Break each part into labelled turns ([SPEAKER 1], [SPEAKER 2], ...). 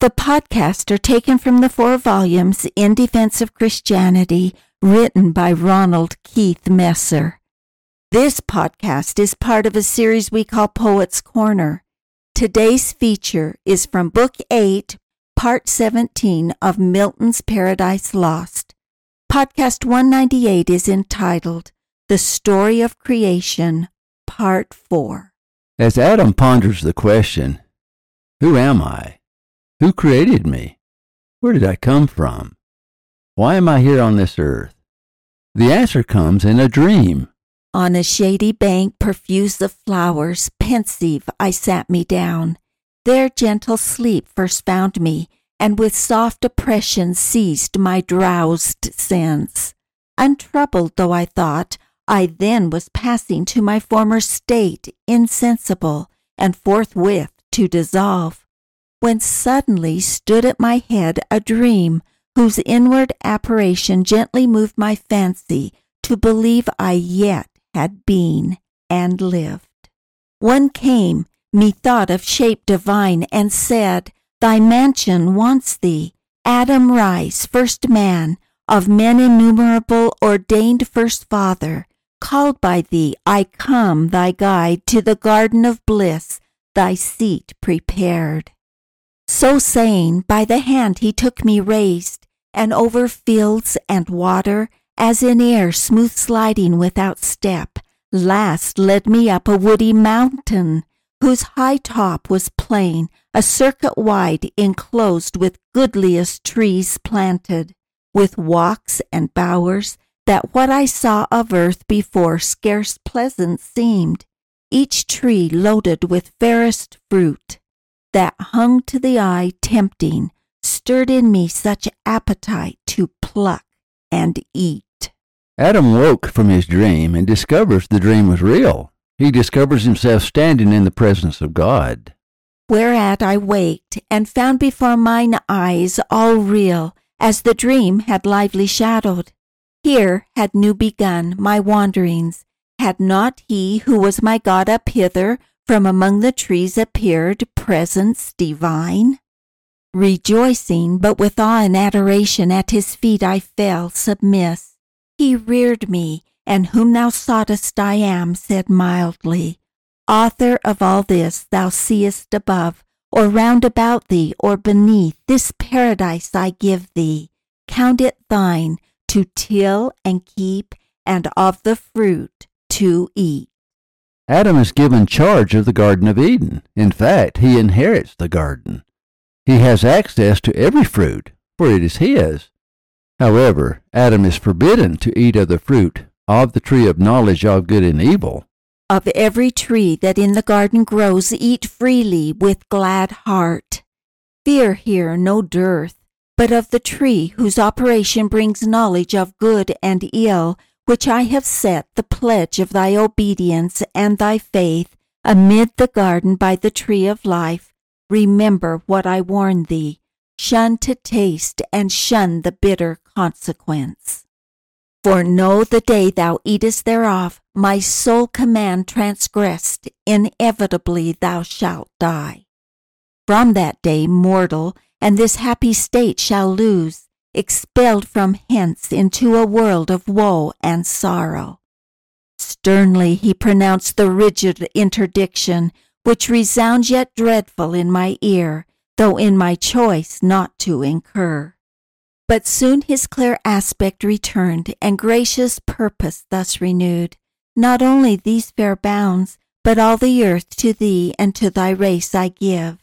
[SPEAKER 1] The podcasts are taken from the four volumes In Defense of Christianity, written by Ronald Keith Messer. This podcast is part of a series we call Poet's Corner. Today's feature is from Book 8, Part 17 of Milton's Paradise Lost. Podcast 198 is entitled The Story of Creation, Part 4.
[SPEAKER 2] As Adam ponders the question, Who am I? Who created me? Where did I come from? Why am I here on this earth? The answer comes in a dream.
[SPEAKER 1] On a shady bank perfused of flowers, pensive I sat me down. There gentle sleep first found me, and with soft oppression seized my drowsed sense. Untroubled though I thought, I then was passing to my former state, insensible, and forthwith to dissolve, when suddenly stood at my head a dream whose inward apparition gently moved my fancy to believe I yet had been and lived. One came, methought of shape divine, and said, Thy mansion wants thee. Adam rise, first man, of men innumerable, ordained first father, Called by thee, I come, thy guide, to the garden of bliss, thy seat prepared. So saying, by the hand he took me raised, and over fields and water, as in air smooth sliding without step, last led me up a woody mountain, whose high top was plain, a circuit wide, enclosed with goodliest trees planted, with walks and bowers, that what I saw of earth before scarce pleasant seemed, each tree loaded with fairest fruit, that hung to the eye tempting, stirred in me such appetite to pluck and eat.
[SPEAKER 2] Adam woke from his dream and discovers the dream was real. He discovers himself standing in the presence of God.
[SPEAKER 1] Whereat I waked and found before mine eyes all real, as the dream had lively shadowed. Here had new begun my wanderings. Had not he who was my God up hither from among the trees appeared presence divine? Rejoicing, but with awe and adoration at his feet I fell submiss. He reared me, and whom thou soughtest I am, said mildly, Author of all this thou seest above, or round about thee, or beneath, this paradise I give thee. Count it thine, to till and keep, and of the fruit to eat.
[SPEAKER 2] Adam is given charge of the Garden of Eden. In fact, he inherits the garden. He has access to every fruit, for it is his. However, Adam is forbidden to eat of the fruit of the tree of knowledge of good and evil.
[SPEAKER 1] Of every tree that in the garden grows, eat freely with glad heart. Fear here no dearth, but of the tree whose operation brings knowledge of good and ill, which I have set the pledge of thy obedience and thy faith amid the garden by the tree of life, remember what I warn thee. Shun to taste and shun the bitter consequence. For know the day thou eatest thereof, my sole command transgressed, inevitably thou shalt die. From that day, mortal, and this happy state shall lose, expelled from hence into a world of woe and sorrow. Sternly he pronounced the rigid interdiction, which resounds yet dreadful in my ear, though in my choice not to incur. But soon his clear aspect returned, and gracious purpose thus renewed. Not only these fair bounds, but all the earth to thee and to thy race I give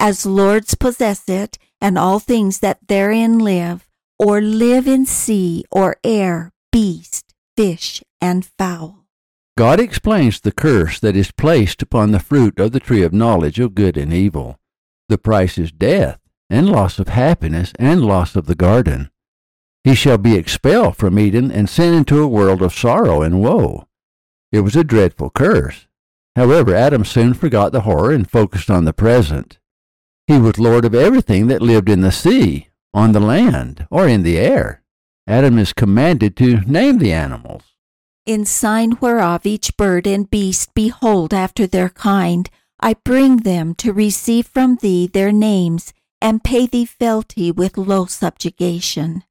[SPEAKER 1] as lords possess it, and all things that therein live, or live in sea or air, beast, fish, and fowl.
[SPEAKER 2] God explains the curse that is placed upon the fruit of the tree of knowledge of good and evil. The price is death, and loss of happiness and loss of the garden. He shall be expelled from Eden and sent into a world of sorrow and woe. It was a dreadful curse. However, Adam soon forgot the horror and focused on the present. He was Lord of everything that lived in the sea, on the land, or in the air. Adam is commanded to name the animals.
[SPEAKER 1] In sign whereof each bird and beast behold after their kind, I bring them to receive from thee their names, and pay thee fealty with low subjugation.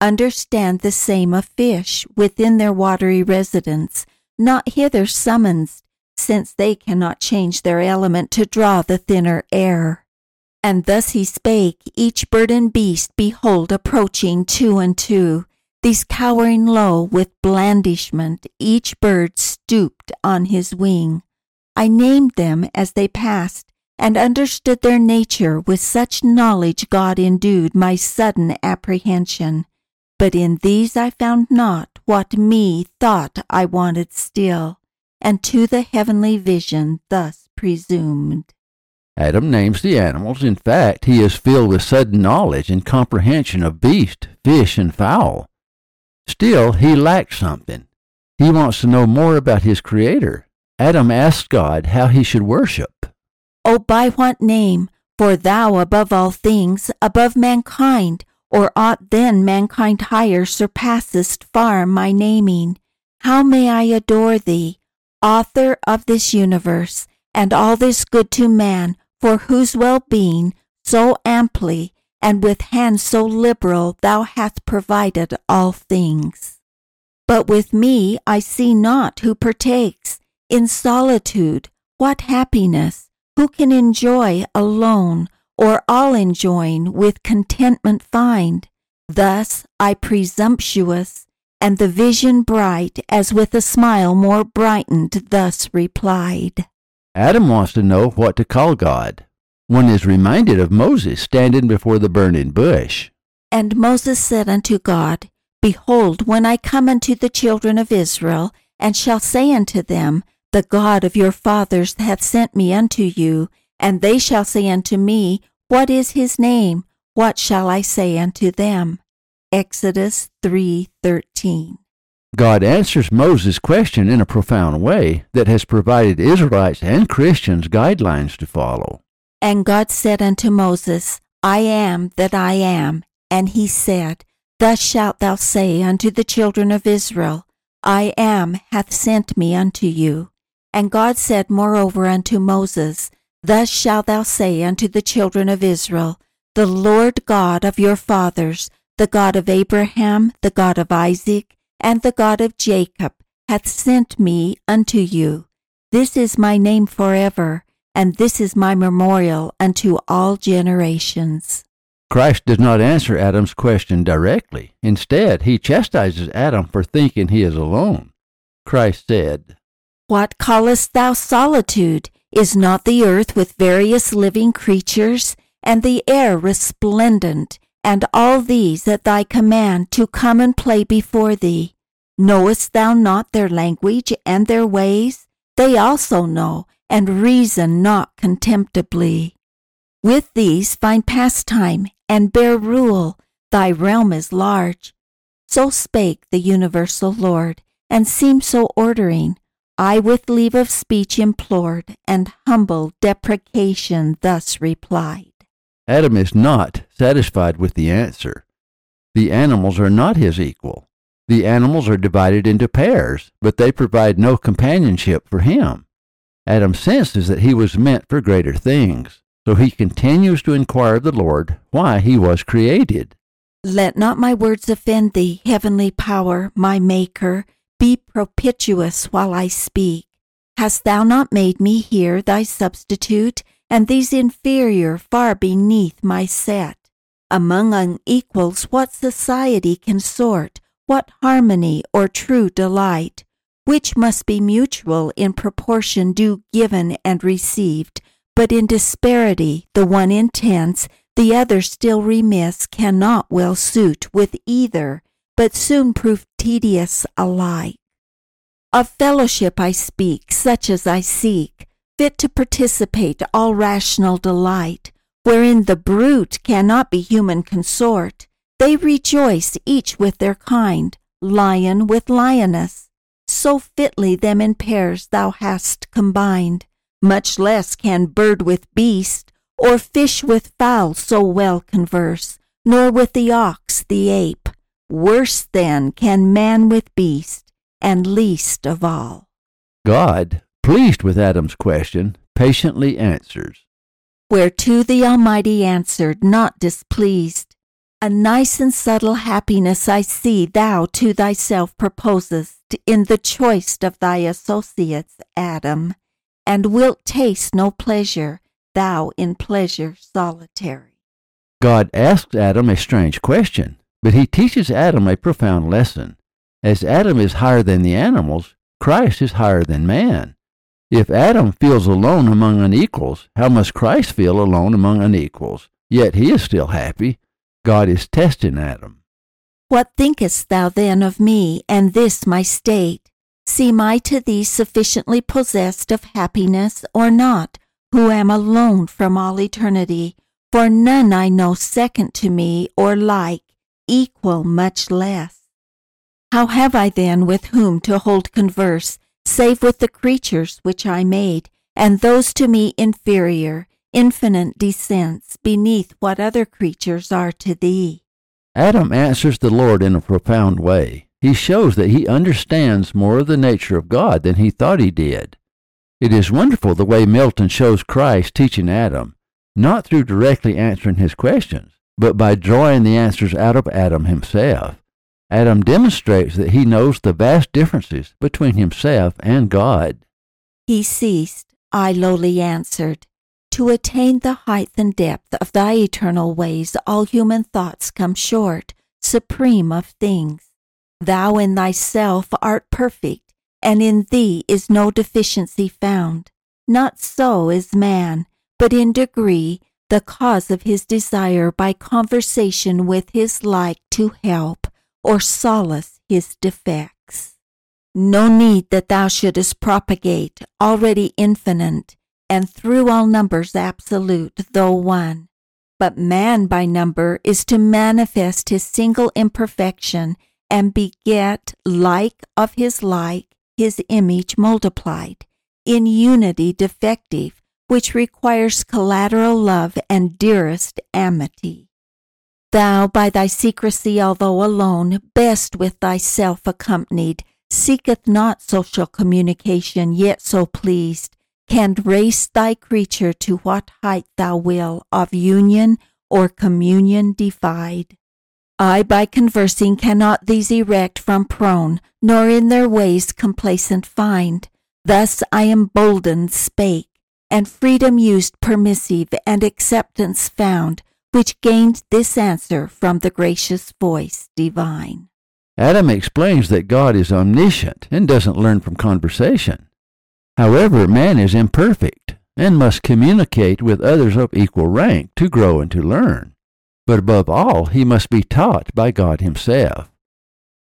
[SPEAKER 1] Understand the same of fish within their watery residence, not hither summoned, since they cannot change their element to draw the thinner air. And thus he spake, each bird and beast behold approaching two and two, these cowering low with blandishment, each bird stooped on his wing. I named them as they passed, and understood their nature with such knowledge God endued my sudden apprehension. But in these I found not what me thought I wanted still, and to the heavenly vision thus presumed.
[SPEAKER 2] Adam names the animals. In fact, he is filled with sudden knowledge and comprehension of beast, fish, and fowl. Still, he lacks something. He wants to know more about his Creator. Adam asks God how he should worship.
[SPEAKER 1] Oh, by what name? For thou above all things, above mankind, or aught then mankind higher surpassest far my naming. How may I adore thee, author of this universe, and all this good to man, for whose well being so amply and with hands so liberal thou hast provided all things. But with me I see not who partakes in solitude what happiness, who can enjoy alone or all enjoying with contentment find. Thus I presumptuous, and the vision bright, as with a smile more brightened, thus replied.
[SPEAKER 2] Adam wants to know what to call God. One is reminded of Moses standing before the burning bush.
[SPEAKER 1] And Moses said unto God, Behold, when I come unto the children of Israel, and shall say unto them, The God of your fathers hath sent me unto you, and they shall say unto me, what is his name? What shall I say unto them? Exodus 3:13.
[SPEAKER 2] God answers Moses' question in a profound way that has provided Israelites and Christians guidelines to follow.
[SPEAKER 1] And God said unto Moses, I am that I am. And he said, Thus shalt thou say unto the children of Israel, I am hath sent me unto you. And God said moreover unto Moses, Thus shalt thou say unto the children of Israel, The Lord God of your fathers, the God of Abraham, the God of Isaac, and the God of Jacob, hath sent me unto you. This is my name forever, and this is my memorial unto all generations.
[SPEAKER 2] Christ does not answer Adam's question directly. Instead, he chastises Adam for thinking he is alone. Christ said,
[SPEAKER 1] What callest thou solitude? Is not the earth with various living creatures, and the air resplendent, and all these at thy command to come and play before thee? Knowest thou not their language and their ways? They also know, and reason not contemptibly. With these find pastime, and bear rule, thy realm is large. So spake the universal Lord, and seemed so ordering, I with leave of speech implored, and humble deprecation thus replied.
[SPEAKER 2] Adam is not satisfied with the answer. The animals are not his equal. The animals are divided into pairs, but they provide no companionship for him. Adam senses that he was meant for greater things, so he continues to inquire of the Lord why he was created.
[SPEAKER 1] Let not my words offend thee, heavenly power, my Maker be propitious while I speak. Hast thou not made me here thy substitute, and these inferior far beneath my set? Among unequals what society can sort, what harmony or true delight? Which must be mutual in proportion due given and received, but in disparity, the one intense, the other still remiss, cannot well suit with either but soon prove tedious alike. Of fellowship I speak, such as I seek, fit to participate all rational delight, wherein the brute cannot be human consort. They rejoice each with their kind, lion with lioness. So fitly them in pairs thou hast combined. Much less can bird with beast, or fish with fowl so well converse, nor with the ox the ape. Worse then can man with beast, and least of all.
[SPEAKER 2] God, pleased with Adam's question, patiently answers.
[SPEAKER 1] Whereto the Almighty answered, not displeased, A nice and subtle happiness I see thou to thyself proposest in the choice of thy associates, Adam, and wilt taste no pleasure, thou in pleasure solitary.
[SPEAKER 2] God asks Adam a strange question, but he teaches Adam a profound lesson. As Adam is higher than the animals, Christ is higher than man. If Adam feels alone among unequals, how must Christ feel alone among unequals? Yet he is still happy. God is testing Adam.
[SPEAKER 1] What thinkest thou then of me and this my state? Seem I to thee sufficiently possessed of happiness or not, who am alone from all eternity? For none I know second to me or like, equal much less. How have I then with whom to hold converse? Save with the creatures which I made, and those to me inferior, infinite descents beneath what other creatures are to thee.
[SPEAKER 2] Adam answers the Lord in a profound way. He shows that he understands more of the nature of God than he thought he did. It is wonderful the way Milton shows Christ teaching Adam, not through directly answering his questions, but by drawing the answers out of Adam himself. Adam demonstrates that he knows the vast differences between himself and God.
[SPEAKER 1] He ceased, I lowly answered, To attain the height and depth of thy eternal ways, all human thoughts come short, supreme of things. Thou in thyself art perfect, and in thee is no deficiency found. Not so is man, but in degree the cause of his desire by conversation with his like to help or solace his defects. No need that thou shouldest propagate, already infinite, and through all numbers absolute, though one. But man by number is to manifest his single imperfection and beget like of his like, his image multiplied, in unity defective, which requires collateral love and dearest amity. Thou, by thy secrecy, although alone, best with thyself accompanied, seeketh not social communication, yet so pleased, can raise thy creature to what height thou will of union or communion divide. I by conversing cannot these erect from prone, nor in their ways complacent find. Thus I emboldened spake, and freedom used permissive, and acceptance found, which gained this answer from the gracious voice divine.
[SPEAKER 2] Adam explains that God is omniscient and doesn't learn from conversation. However, man is imperfect and must communicate with others of equal rank to grow and to learn. But above all, he must be taught by God himself.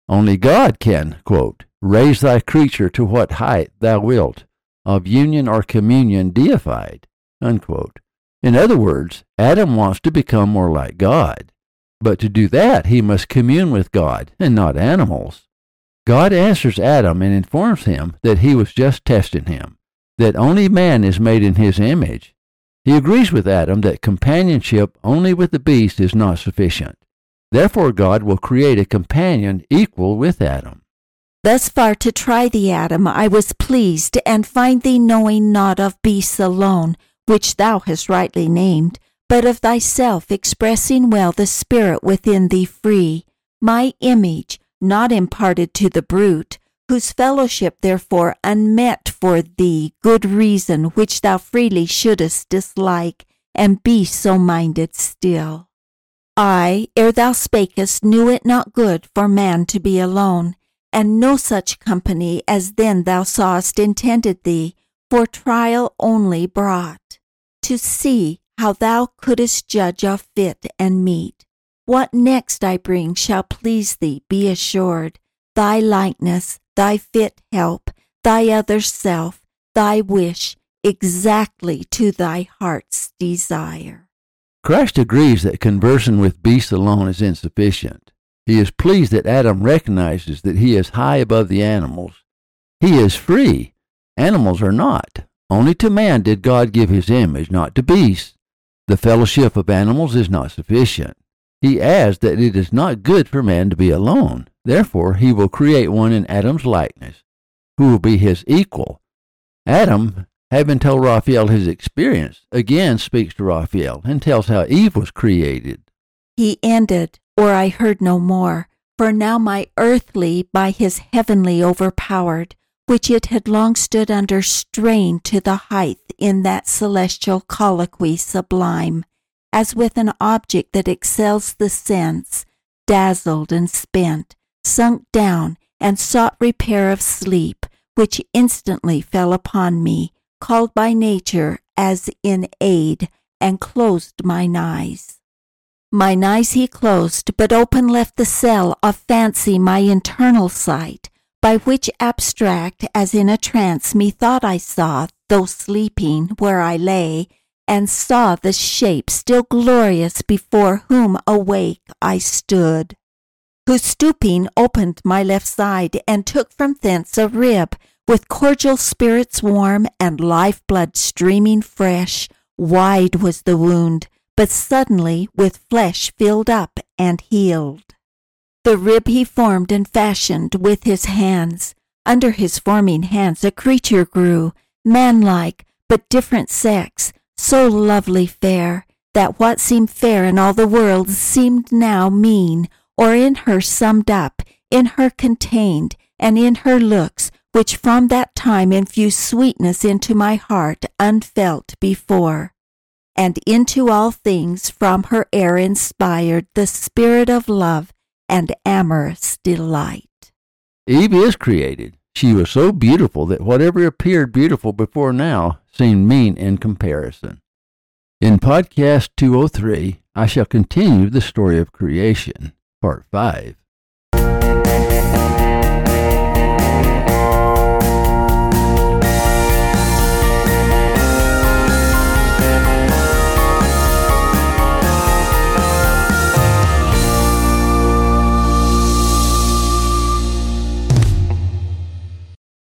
[SPEAKER 2] Only God can, quote, raise thy creature to what height thou wilt, of union or communion deified, unquote. In other words, Adam wants to become more like God. But to do that, he must commune with God and not animals. God answers Adam and informs him that he was just testing him, that only man is made in his image. He agrees with Adam that companionship only with the beast is not sufficient. Therefore, God will create a companion equal with Adam.
[SPEAKER 1] Thus far to try thee, Adam, I was pleased, and find thee knowing not of beasts alone, which thou hast rightly named, but of thyself expressing well the spirit within thee free, my image, not imparted to the brute, whose fellowship therefore unmet for thee good reason which thou freely shouldest dislike, and be so minded still. I, ere thou spakest, knew it not good for man to be alone, and no such company as then thou sawest intended thee, for trial only brought to see how thou couldst judge of fit and meet. What next I bring shall please thee, be assured. Thy likeness, thy fit help, thy other self, thy wish, exactly to thy heart's desire.
[SPEAKER 2] Christ agrees that conversing with beasts alone is insufficient. He is pleased that Adam recognizes that he is high above the animals. He is free. Animals are not. Only to man did God give his image, not to beasts. The fellowship of animals is not sufficient. He adds that it is not good for man to be alone. Therefore, he will create one in Adam's likeness, who will be his equal. Adam, having told Raphael his experience, again speaks to Raphael and tells how Eve was created.
[SPEAKER 1] He ended, or I heard no more, for now my earthly by his heavenly overpowered, which it had long stood under strain to the height in that celestial colloquy sublime, as with an object that excels the sense, dazzled and spent, sunk down and sought repair of sleep, which instantly fell upon me, called by nature as in aid, and closed mine eyes. Mine eyes he closed, but open left the cell of fancy my internal sight, by which abstract as in a trance methought I saw, though sleeping, where I lay, and saw the shape still glorious before whom awake I stood who stooping opened my left side and took from thence a rib with cordial spirits warm and life blood streaming fresh. Wide was the wound, but suddenly with flesh filled up and healed. The rib he formed and fashioned with his hands. Under his forming hands a creature grew, manlike, but different sex, so lovely fair, that what seemed fair in all the world seemed now mean, or in her summed up, in her contained, and in her looks, which from that time infused sweetness into my heart unfelt before. And into all things from her air inspired the spirit of love and amorous delight.
[SPEAKER 2] Eve is created. She was so beautiful that whatever appeared beautiful before now seemed mean in comparison. In podcast 203, I shall continue the story of creation. Part 5.